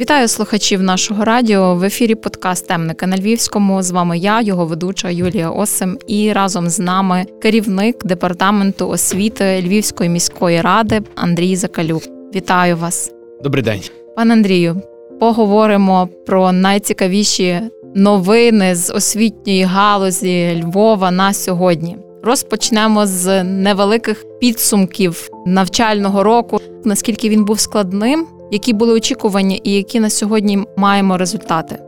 Вітаю слухачів нашого радіо в ефірі подкаст Темника на Львівському. З вами я, його ведуча Юлія Осим, і разом з нами керівник департаменту освіти Львівської міської ради Андрій Закалюк. Вітаю вас. Добрий день, пане Андрію. Поговоримо про найцікавіші новини з освітньої галузі Львова на сьогодні. Розпочнемо з невеликих підсумків навчального року. Наскільки він був складним, які були очікування, і які на сьогодні маємо результати?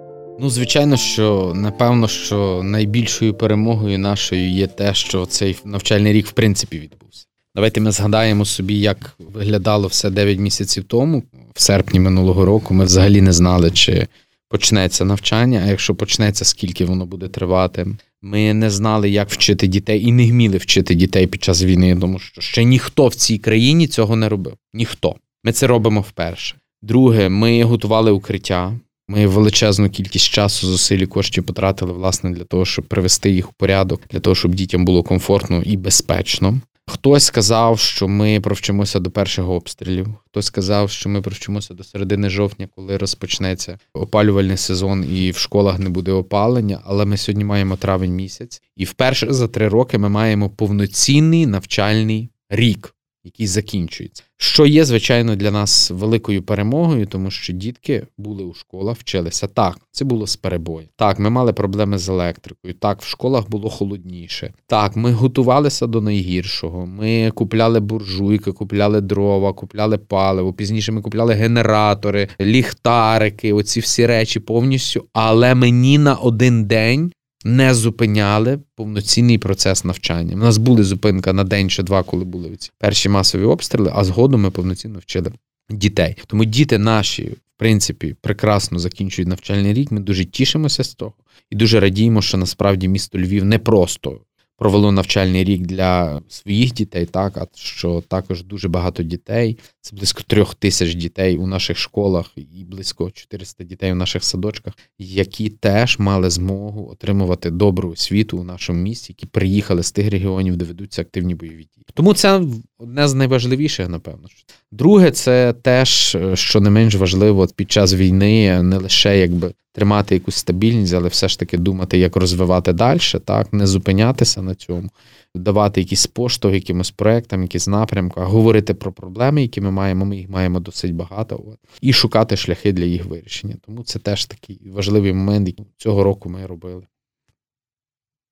Ну, звичайно, що напевно, що найбільшою перемогою нашою є те, що цей навчальний рік в принципі відбувся. Давайте ми згадаємо собі, як виглядало все 9 місяців тому, в серпні минулого року. Ми взагалі не знали, чи почнеться навчання, а якщо почнеться, скільки воно буде тривати. Ми не знали, як вчити дітей, і не вміли вчити дітей під час війни, тому що ще ніхто в цій країні цього не робив. Ніхто. Ми це робимо вперше. Друге, ми готували укриття. Ми величезну кількість часу, зусиль і коштів потратили власне для того, щоб привести їх у порядок, для того, щоб дітям було комфортно і безпечно. Хтось сказав, що ми провчимося до перших обстрілів. Хтось сказав, що ми провчимося до середини жовтня, коли розпочнеться опалювальний сезон і в школах не буде опалення. Але ми сьогодні маємо травень місяць, і вперше за три роки ми маємо повноцінний навчальний рік який закінчується. Що є, звичайно, для нас великою перемогою, тому що дітки були у школах, вчилися. Так, це було з перебою. Так, ми мали проблеми з електрикою. Так, в школах було холодніше. Так, ми готувалися до найгіршого. Ми купляли буржуйки, купляли дрова, купляли паливо. Пізніше ми купляли генератори, ліхтарики, оці всі речі повністю. Але мені на один день не зупиняли повноцінний процес навчання. У нас були зупинка на день чи два, коли були ці перші масові обстріли, а згодом ми повноцінно вчили дітей. Тому діти наші, в принципі, прекрасно закінчують навчальний рік. Ми дуже тішимося з того і дуже радіємо, що насправді місто Львів не просто провело навчальний рік для своїх дітей, так а що також дуже багато дітей. Це близько трьох тисяч дітей у наших школах і близько 400 дітей у наших садочках, які теж мали змогу отримувати добру освіту у нашому місті, які приїхали з тих регіонів, де ведуться активні бойові дії. Тому це одне з найважливіших, напевно. Друге, це теж, що не менш важливо під час війни, не лише якби тримати якусь стабільність, але все ж таки думати, як розвивати далі, так, не зупинятися на цьому, давати якісь поштовх якимось проектам, якісь напрямкам, говорити про проблеми, які ми маємо. Ми їх маємо досить багато, і шукати шляхи для їх вирішення. Тому це теж такий важливий момент, який цього року ми робили.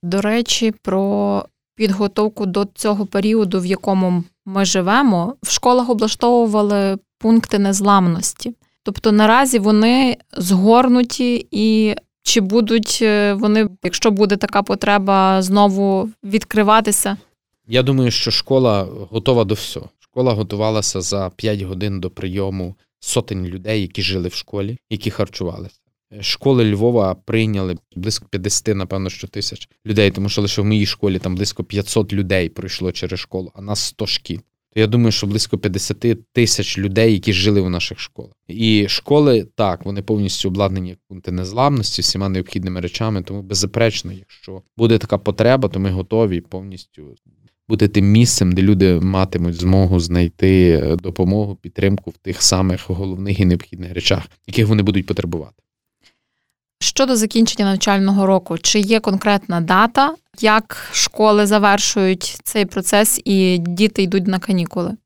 До речі, про підготовку до цього періоду, в якому ми живемо, в школах облаштовували пункти незламності. Тобто наразі вони згорнуті і чи будуть е, вони, якщо буде така потреба, знову відкриватися? Я думаю, що школа готова до всього. Школа готувалася за 5 годин до прийому сотень людей, які жили в школі, які харчувалися. Школи Львова прийняли близько 50, напевно, що тисяч людей, тому що лише в моїй школі там близько 500 людей пройшло через школу, а нас 100 шкіл то я думаю, що близько 50 тисяч людей, які жили у наших школах. І школи так, вони повністю обладнані як пункти незламності, всіма необхідними речами. Тому, беззаперечно, якщо буде така потреба, то ми готові повністю бути тим місцем, де люди матимуть змогу знайти е, допомогу, підтримку в тих самих головних і необхідних речах, яких вони будуть потребувати. Щодо закінчення навчального року, чи є конкретна дата, як школи завершують цей процес і діти йдуть на канікули?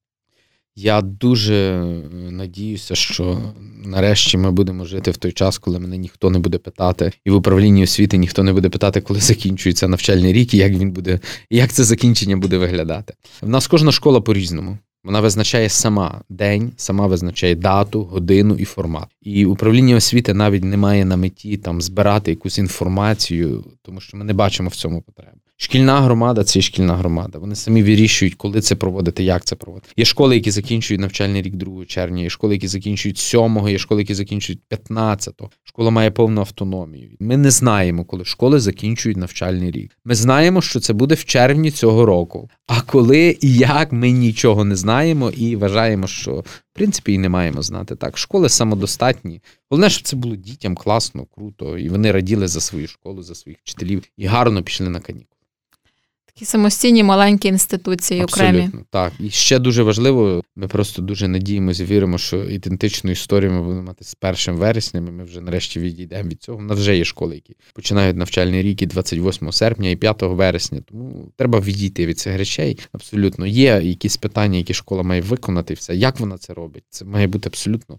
Я дуже надіюся, що нарешті ми будемо жити в той час, коли мене ніхто не буде питати, і в управлінні освіти ніхто не буде питати, коли закінчується навчальний рік, і як він буде, як це закінчення буде виглядати. В нас кожна школа по-різному. Вона визначає сама день, сама визначає дату, годину і формат. І управління освіти навіть не має на меті там збирати якусь інформацію, тому що ми не бачимо в цьому потреби. Шкільна громада це шкільна громада. Вони самі вирішують, коли це проводити, як це проводити. Є школи, які закінчують навчальний рік 2 червня, є школи, які закінчують 7, є школи, які закінчують 15. Школа має повну автономію. Ми не знаємо, коли школи закінчують навчальний рік. Ми знаємо, що це буде в червні цього року. А коли і як ми нічого не знаємо і вважаємо, що в принципі і не маємо знати. Так, школи самодостатні. Головне, щоб це було дітям класно, круто, і вони раділи за свою школу, за своїх вчителів і гарно пішли на канікули. Такі самостійні маленькі інституції Абсолютно, окремі. Так, і ще дуже важливо, ми просто дуже надіємося, віримо, що ідентичну історію ми будемо мати з першим вереснем. і Ми вже нарешті відійдемо від цього. У нас вже є школи, які починають навчальний рік і 28 серпня, і 5 вересня. Тому треба відійти від цих речей. Абсолютно є якісь питання, які школа має виконати. Все як вона це робить? Це має бути абсолютно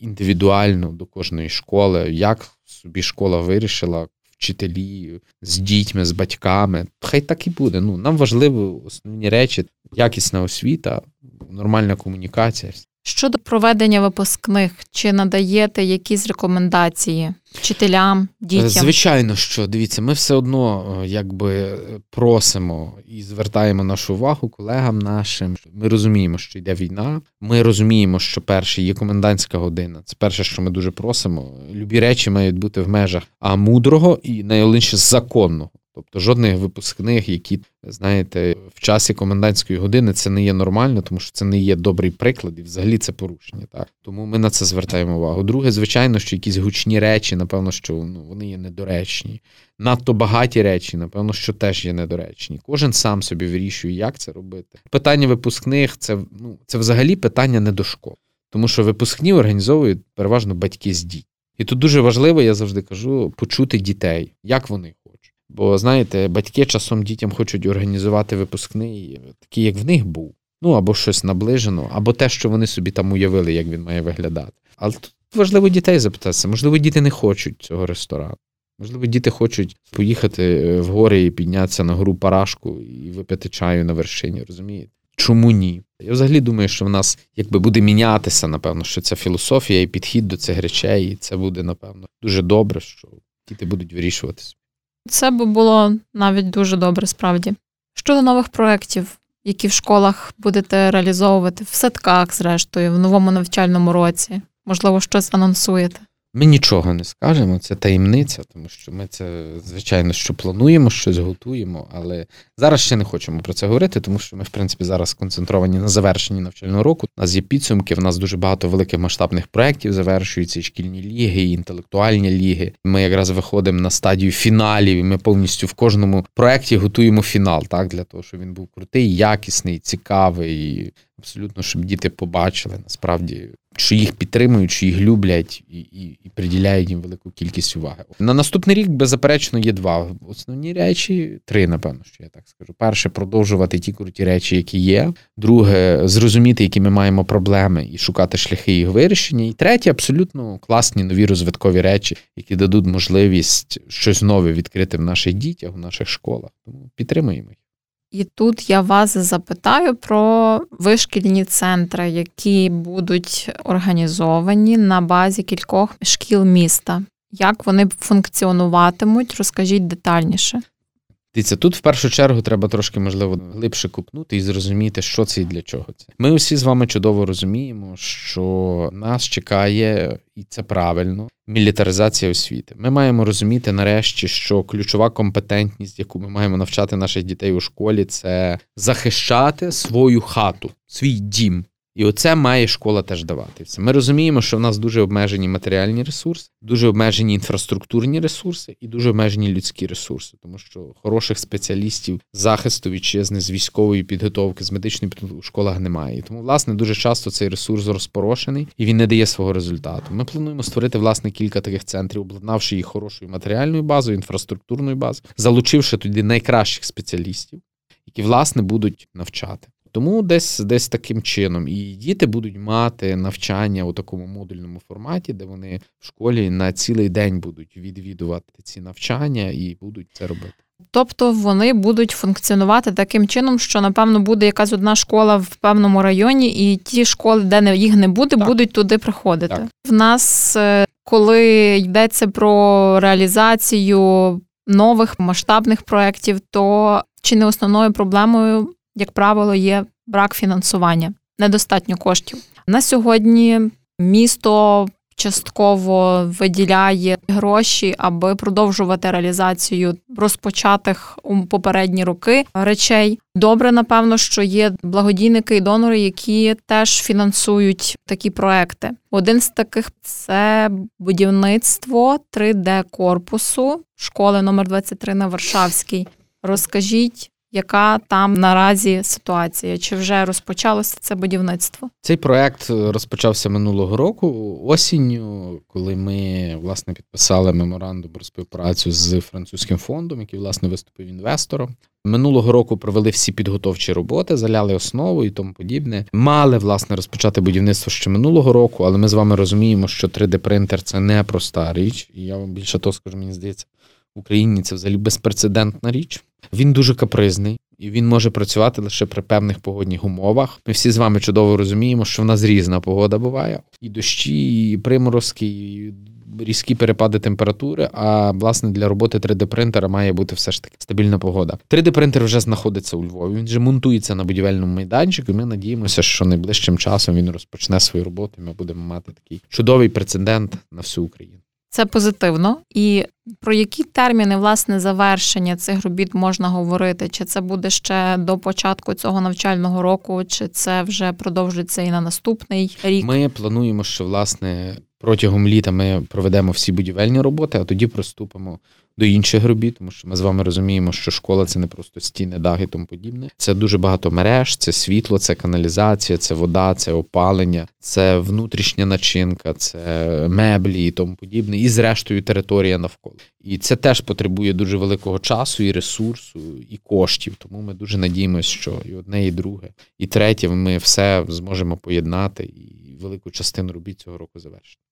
індивідуально до кожної школи. Як собі школа вирішила, вчителі з дітьми, з батьками. Хай так і буде. Ну нам важливо основні речі, якісна освіта, нормальна комунікація. Щодо проведення випускних, чи надаєте якісь рекомендації вчителям, дітям? Звичайно, що дивіться, ми все одно е, якби просимо і звертаємо нашу увагу колегам нашим. Ми розуміємо, що йде війна. Ми розуміємо, що перше є комендантська година. Це перше, що ми дуже просимо. Любі речі мають бути в межах а мудрого і найголовніше законного. Тобто жодних випускних, які, знаєте, в часі комендантської години це не є нормально, тому що це не є добрий приклад, і взагалі це порушення. Так тому ми на це звертаємо увагу. Друге, звичайно, що якісь гучні речі, напевно, що ну вони є недоречні. Надто багаті речі, напевно, що теж є недоречні. Кожен сам собі вирішує, як це робити. Питання випускних це ну це взагалі питання не до школ, тому що випускні організовують переважно батьки з дітьми. І тут дуже важливо, я завжди кажу, почути дітей, як вони Бо, знаєте, батьки часом дітям хочуть організувати випускний, такий, як в них був. Ну, або щось наближено, або те, що вони собі там уявили, як він має виглядати. Але тут важливо дітей запитатися. Можливо, діти не хочуть цього ресторану. Можливо, діти хочуть поїхати е, в гори і піднятися на гору Парашку і випити чаю на вершині, розумієте? Чому ні? Я взагалі думаю, що в нас якби буде мінятися, напевно, що ця філософія і підхід до цих речей, і це буде, напевно, дуже добре, що діти будуть вирішуватися. Це би було навіть дуже добре справді. Щодо нових проєктів, які в школах будете реалізовувати, в садках, зрештою, в новому навчальному році, можливо, щось анонсуєте. Ми нічого не скажемо, це таємниця, тому що ми це, звичайно, що плануємо, щось готуємо, але зараз ще не хочемо про це говорити, тому що ми, в принципі, зараз сконцентровані на завершенні навчального року. У нас є підсумки, в нас дуже багато великих масштабних проєктів завершуються, і шкільні ліги, і інтелектуальні ліги. Ми якраз виходимо на стадію фіналів, і ми повністю в кожному проєкті готуємо фінал, так, для того, щоб він був крутий, якісний, цікавий, і абсолютно, щоб діти побачили насправді що їх підтримують, що їх люблять і і, і приділяють їм велику кількість уваги. На наступний рік, беззаперечно, є два основні речі, три, напевно, що я так скажу. Перше, продовжувати ті круті речі, які є. Друге, зрозуміти, які ми маємо проблеми, і шукати шляхи їх вирішення. І третє, абсолютно класні нові розвиткові речі, які дадуть можливість щось нове відкрити в наших дітях, в наших школах. Тому підтримуємо їх. І тут я вас запитаю про вишкільні центри, які будуть організовані на базі кількох шкіл міста. Як вони функціонуватимуть, розкажіть детальніше. Дивіться, тут в першу чергу треба трошки, можливо, глибше купнути і зрозуміти, що це і для чого це. Ми усі з вами чудово розуміємо, що нас чекає, і це правильно, мілітаризація освіти. Ми маємо розуміти нарешті, що ключова компетентність, яку ми маємо навчати наших дітей у школі, це захищати свою хату, свій дім. І оце має школа теж давати. Ми розуміємо, що в нас дуже обмежені матеріальні ресурси, дуже обмежені інфраструктурні ресурси і дуже обмежені людські ресурси, тому що хороших спеціалістів захисту вітчизни з військової підготовки, з медичної підготовки в школах немає. Тому, власне, дуже часто цей ресурс розпорошений і він не дає свого результату. Ми плануємо створити власне кілька таких центрів, обладнавши їх хорошою матеріальною базою, інфраструктурною базою, залучивши тоді найкращих спеціалістів, які власне будуть навчати. Тому десь десь таким чином і діти будуть мати навчання у такому модульному форматі, де вони в школі на цілий день будуть відвідувати ці навчання і будуть це робити. Тобто вони будуть функціонувати таким чином, що напевно буде якась одна школа в певному районі, і ті школи, де їх не буде, так. будуть туди приходити. Так. В нас, е, коли йдеться про реалізацію нових масштабних проєктів, то чи не основною проблемою як правило, є брак фінансування, недостатньо коштів. На сьогодні місто частково виділяє гроші, аби продовжувати реалізацію розпочатих у попередні роки речей. Добре, напевно, що є благодійники і донори, які теж фінансують такі проекти. Один з таких це будівництво 3D корпусу школи номер 23 на Варшавській. Розкажіть, Яка там наразі ситуація? Чи вже розпочалося це будівництво? Цей проект розпочався минулого року осінню, коли ми власне підписали меморандум про співпрацю з французьким фондом, який власне виступив інвестором. Минулого року провели всі підготовчі роботи, заляли основу і тому подібне. Мали власне розпочати будівництво ще минулого року, але ми з вами розуміємо, що 3D-принтер це не проста річ, і я вам більше того скажу, мені здається, в Україні це взагалі безпрецедентна річ. Він дуже капризний. І він може працювати лише при певних погодних умовах. Ми всі з вами чудово розуміємо, що в нас різна погода буває, і дощі, і приморозки, і різкі перепади температури. А власне для роботи 3D-принтера має бути все ж таки стабільна погода. 3D-принтер вже знаходиться у Львові. Він вже монтується на будівельному майданчику. і Ми надіємося, що найближчим часом він розпочне свою роботу. і Ми будемо мати такий чудовий прецедент на всю Україну. Це позитивно. І про які терміни власне завершення цих робіт можна говорити? Чи це буде ще до початку цього навчального року, чи це вже продовжиться і на наступний рік? Ми плануємо, що власне протягом літа ми проведемо всі будівельні роботи, а тоді приступимо до інших робіт, тому що ми з вами розуміємо, що школа це не просто стіни, дахи тому подібне. Це дуже багато мереж, це світло, це каналізація, це вода, це опалення, це внутрішня начинка, це меблі і тому подібне, і зрештою територія навколо. І це теж потребує дуже великого часу, і ресурсу, і коштів. Тому ми дуже надіємося, що і одне, і друге, і третє, ми все зможемо поєднати і велику частину робіт цього року завершити.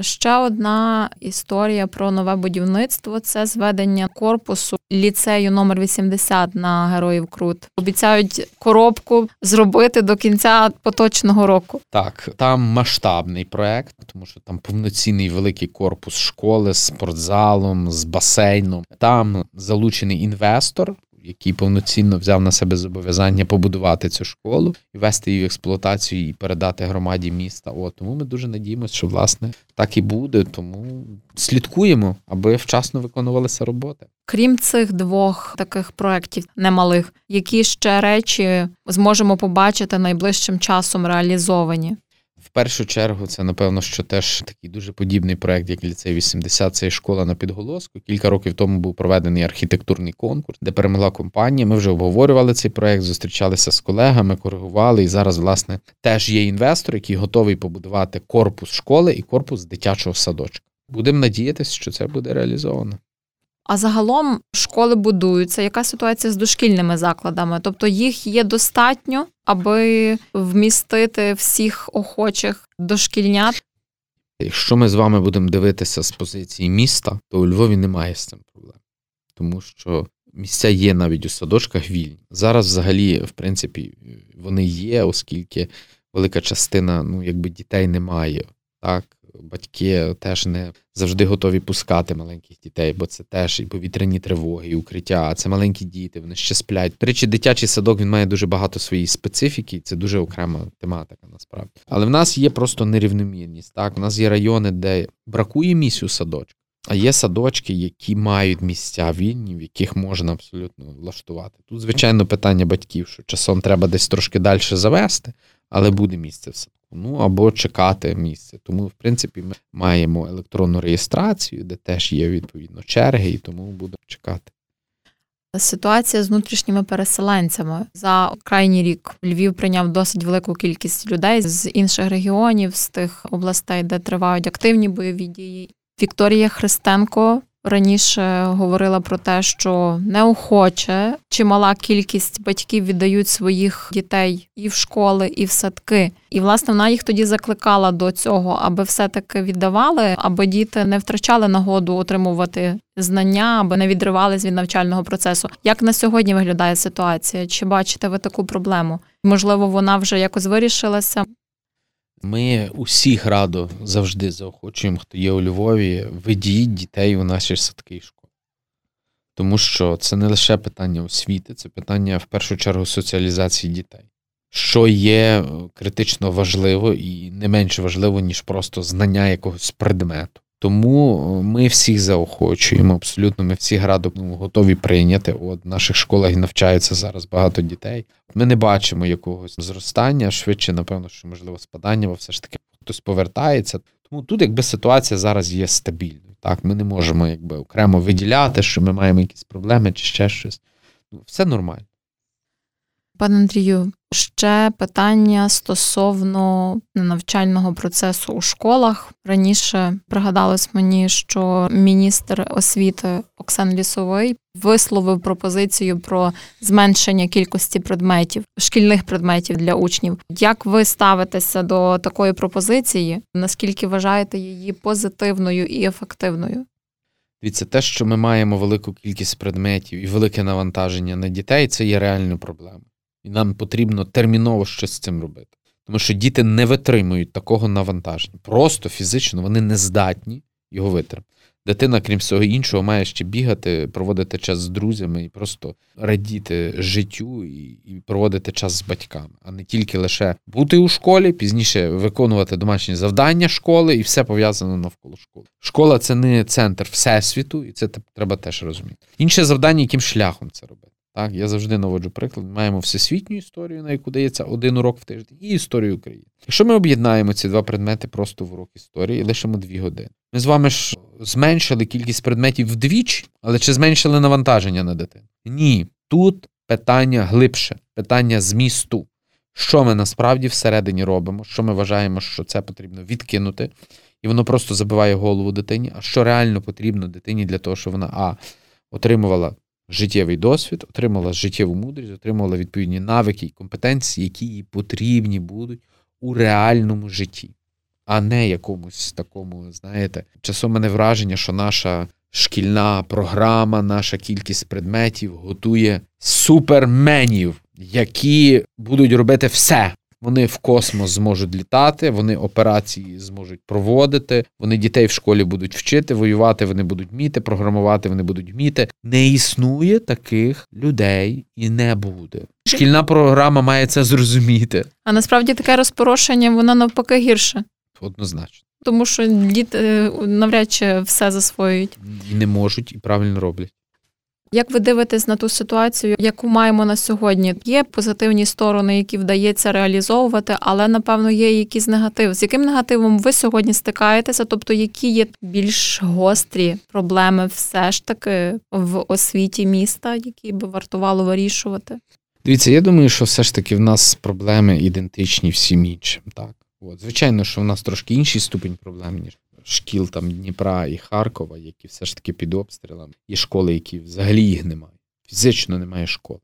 Ще одна історія про нове будівництво це зведення корпусу ліцею номер 80 на Героїв Крут. Обіцяють коробку зробити до кінця поточного року. Так, там масштабний проект, тому що там повноцінний великий корпус школи з спортзалом, з басейном. Там залучений інвестор, який повноцінно взяв на себе зобов'язання побудувати цю школу і вести її в експлуатацію і передати громаді міста. О, тому ми дуже надіємося, що власне так і буде. Тому слідкуємо, аби вчасно виконувалися роботи. Крім цих двох таких проєктів немалих, які ще речі зможемо побачити найближчим часом реалізовані. В першу чергу, це напевно, що теж такий дуже подібний проект, як ліцей 80, це школа на підголоску. Кілька років тому був проведений архітектурний конкурс, де перемогла компанія. Ми вже обговорювали цей проект, зустрічалися з колегами, коригували. І зараз, власне, теж є інвестор, який готовий побудувати корпус школи і корпус дитячого садочка. Будемо надіятися, що це буде реалізовано. А загалом школи будуються. Яка ситуація з дошкільними закладами? Тобто їх є достатньо, аби вмістити всіх охочих дошкільнят? Якщо ми з вами будемо дивитися з позиції міста, то у Львові немає з цим проблем, тому що місця є навіть у садочках вільні. Зараз, взагалі, в принципі, вони є, оскільки велика частина ну, якби дітей немає. Так, батьки теж не завжди готові пускати маленьких дітей, бо це теж і повітряні тривоги, і укриття. А це маленькі діти, вони ще сплять. До речі, дитячий садок він має дуже багато своєї специфіки, це дуже окрема тематика, насправді. Але в нас є просто нерівномірність. Так, у нас є райони, де бракує місць у садочку. А є садочки, які мають місця вільні, в яких можна абсолютно влаштувати. Тут, звичайно, питання батьків, що часом треба десь трошки далі завести, але буде місце в садку ну або чекати місце. Тому, в принципі, ми маємо електронну реєстрацію, де теж є відповідно черги, і тому будемо чекати. Ситуація з внутрішніми переселенцями за крайній рік Львів прийняв досить велику кількість людей з інших регіонів, з тих областей, де тривають активні бойові дії. Вікторія Христенко раніше говорила про те, що неохоче чимала кількість батьків віддають своїх дітей і в школи, і в садки. І власне вона їх тоді закликала до цього, аби все-таки віддавали, аби діти не втрачали нагоду отримувати знання, аби не відривались від навчального процесу. Як на сьогодні виглядає ситуація? Чи бачите ви таку проблему? Можливо, вона вже якось вирішилася? Ми усіх радо завжди заохочуємо, хто є у Львові, ведіть дітей у наші садки і школи. Тому що це не лише питання освіти, це питання в першу чергу соціалізації дітей, що є критично важливо і не менш важливо, ніж просто знання якогось предмету. Тому е, ми всіх заохочуємо, абсолютно, ми всі радо ну, готові прийняти. От в наших школах навчаються зараз багато дітей. Ми не бачимо якогось зростання, швидше, напевно, що можливо спадання, бо все ж таки хтось повертається. Тому тут, якби ситуація зараз є стабільною. Так, ми не можемо якби окремо виділяти, що ми маємо якісь проблеми чи ще щось. Ну, все нормально. Пане Андрію, ще питання стосовно навчального процесу у школах. Раніше пригадалось мені, що міністр освіти Оксан Лісовий висловив пропозицію про зменшення кількості предметів, шкільних предметів для учнів. Як ви ставитеся до такої пропозиції? Наскільки вважаєте її позитивною і ефективною? Дивіться, те, що ми маємо велику кількість предметів і велике навантаження на дітей, це є реальною проблемою. І нам потрібно терміново щось з цим робити. Тому що діти не витримують такого навантаження. Просто фізично вони не здатні його витримати. Дитина, крім всього іншого, має ще бігати, проводити час з друзями і просто радіти життю і і проводити час з батьками, а не тільки лише бути у школі, пізніше виконувати домашні завдання школи і все пов'язано навколо школи. Школа це не центр всесвіту, і це треба теж розуміти. Інше завдання, яким шляхом це робити. Так, я завжди наводжу приклад. Маємо всесвітню історію, на яку дається один урок в тиждень, і історію України. Якщо ми об'єднаємо ці два предмети просто в урок історії і лишимо дві години. Ми з вами ж зменшили кількість предметів вдвічі, але чи зменшили навантаження на дитину? Ні. Тут питання глибше, питання змісту. Що ми насправді всередині робимо, що ми вважаємо, що це потрібно відкинути, і воно просто забиває голову дитині. А що реально потрібно дитині для того, щоб вона а отримувала життєвий досвід, отримала життєву мудрість, отримала відповідні навики і компетенції, які їй потрібні будуть у реальному житті, а не якомусь такому, знаєте, часом мене враження, що наша шкільна програма, наша кількість предметів готує суперменів, які будуть робити все вони в космос зможуть літати, вони операції зможуть проводити, вони дітей в школі будуть вчити, воювати вони будуть вміти, програмувати вони будуть вміти. Не існує таких людей і не буде. Шкільна програма має це зрозуміти. А насправді таке розпорошення, воно навпаки гірше. Однозначно. Тому що діти е, навряд чи все засвоюють. І не можуть, і правильно роблять. Як ви дивитесь на ту ситуацію, яку маємо на сьогодні? Є позитивні сторони, які вдається реалізовувати, але напевно є якийсь негатив. З яким негативом ви сьогодні стикаєтеся? Тобто, які є більш гострі проблеми, все ж таки в освіті міста, які би вартувало вирішувати? Дивіться, я думаю, що все ж таки в нас проблеми ідентичні всім іншим. Так, от звичайно, що в нас трошки інший ступень проблем ніж шкіл там Дніпра і Харкова, які все ж таки під обстрілами, є школи, які взагалі їх немає. Фізично немає школ.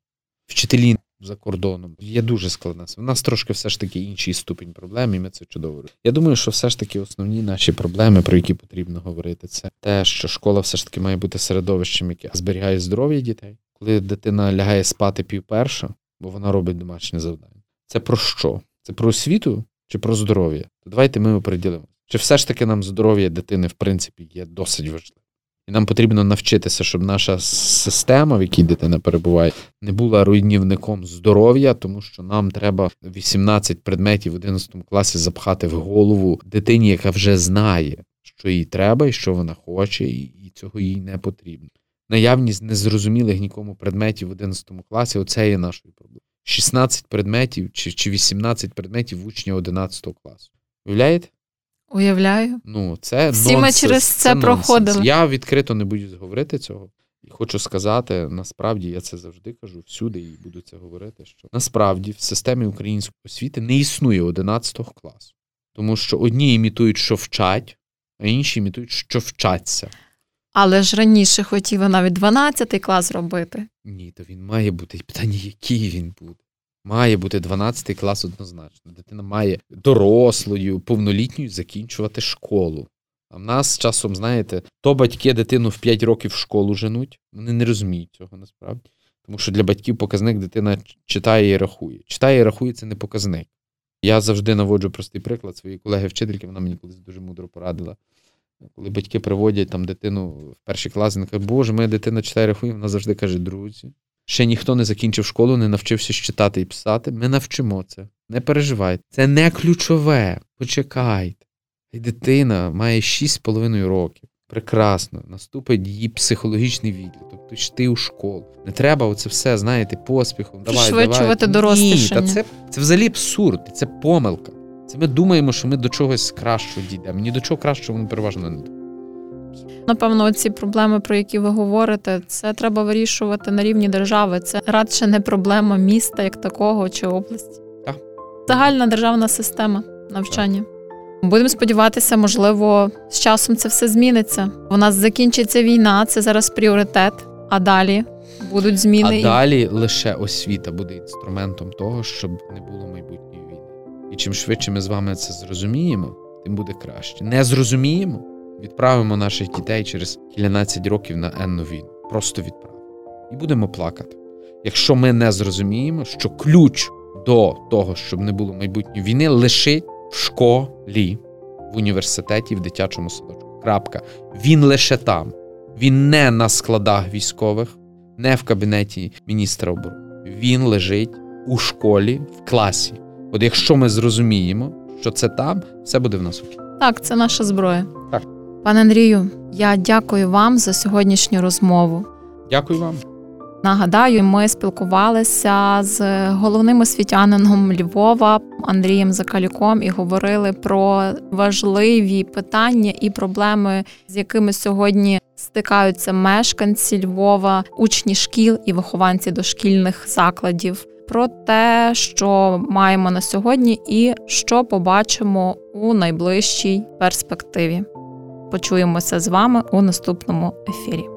Вчителі за кордоном є дуже складна. У нас трошки все ж таки інший ступінь проблем, і ми це чудово. Я думаю, що все ж таки основні наші проблеми, про які потрібно говорити, це те, що школа все ж таки має бути середовищем, яке зберігає здоров'я дітей, коли дитина лягає спати пів перша, бо вона робить домашнє завдання. Це про що? Це про освіту чи про здоров'я? То давайте ми оприділимо. Чи все ж таки нам здоров'я дитини, в принципі, є досить важливим? І нам потрібно навчитися, щоб наша система, в якій дитина перебуває, не була руйнівником здоров'я, тому що нам треба 18 предметів в 11 класі запхати в голову дитині, яка вже знає, що їй треба і що вона хоче, і цього їй не потрібно. Наявність незрозумілих нікому предметів в 11 класі оце є нашою проблемою. 16 предметів чи чи 18 предметів учня 11 класу. Уявляєте? Уявляю. Ну, це Всі нонсенс, ми через це, це проходили. Я відкрито не боюсь говорити цього. І хочу сказати, насправді я це завжди кажу всюди і буду це говорити. Що насправді в системі української освіти не існує 11 класу, тому що одні імітують, що вчать, а інші імітують, що вчаться. Але ж раніше хотіли навіть 12 клас робити. Ні, то він має бути. І питання, який він буде. Має бути 12 клас однозначно. Дитина має дорослою, повнолітньою закінчувати школу. А в нас часом, знаєте, то батьки дитину в 5 років в школу женуть, вони не розуміють цього насправді. Тому що для батьків показник дитина читає і рахує. Читає і рахує це не показник. Я завжди наводжу простий приклад своєї колеги-вчительки, вона мені колись дуже мудро порадила. Коли батьки приводять там дитину в перший клас, вона каже, Боже, моя дитина читає рахує, вона завжди каже, друзі, ще ніхто не закінчив школу, не навчився читати і писати. Ми навчимо це. Не переживайте. Це не ключове. Почекайте. І дитина має 6,5 років. Прекрасно, наступить її психологічний відлік. Тобто йти у школу. Не треба оце все, знаєте, поспіхом. Давай, давай. дорослішання. Ні, та це, це взагалі абсурд, це помилка. Це ми думаємо, що ми до чогось кращого дійдемо. Ні до чого кращого воно переважно не Напевно, ці проблеми, про які ви говорите, це треба вирішувати на рівні держави. Це радше не проблема міста як такого чи області. Так. Загальна державна система навчання. Будемо сподіватися, можливо, з часом це все зміниться. У нас закінчиться війна, це зараз пріоритет, а далі будуть зміни. А далі лише освіта буде інструментом того, щоб не було майбутньої війни. І чим швидше ми з вами це зрозуміємо, тим буде краще. Не зрозуміємо, відправимо наших дітей через кільканадцять років на енну війну. Просто відправимо. І будемо плакати. Якщо ми не зрозуміємо, що ключ до того, щоб не було майбутньої війни, лишить в школі, в університеті, в дитячому садочку. Крапка. Він лише там. Він не на складах військових, не в кабінеті міністра оборони. Він лежить у школі, в класі. От якщо ми зрозуміємо, що це там, все буде в нас. Так, це наша зброя. Пане Андрію, я дякую вам за сьогоднішню розмову. Дякую вам. Нагадаю, ми спілкувалися з головним освітянином Львова Андрієм Закалюком і говорили про важливі питання і проблеми, з якими сьогодні стикаються мешканці Львова, учні шкіл і вихованці дошкільних закладів. Про те, що маємо на сьогодні, і що побачимо у найближчій перспективі. Почуємося з вами у наступному ефірі.